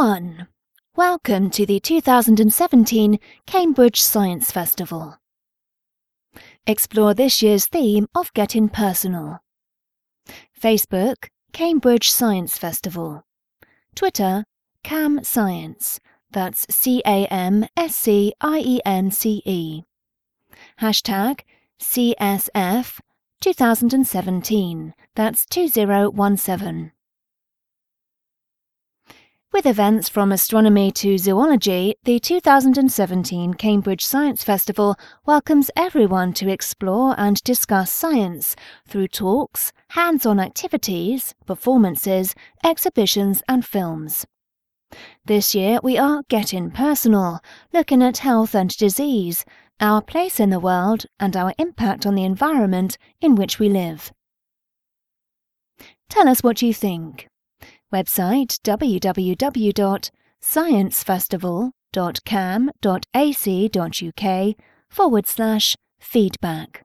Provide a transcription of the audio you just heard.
1. Welcome to the 2017 Cambridge Science Festival. Explore this year's theme of Getting Personal. Facebook, Cambridge Science Festival. Twitter, Cam Science. That's C A M S C I E N C E. Hashtag CSF 2017. That's 2017. With events from astronomy to zoology, the 2017 Cambridge Science Festival welcomes everyone to explore and discuss science through talks, hands on activities, performances, exhibitions, and films. This year we are getting personal, looking at health and disease, our place in the world, and our impact on the environment in which we live. Tell us what you think. Website www.sciencefestival.cam.ac.uk forward slash feedback.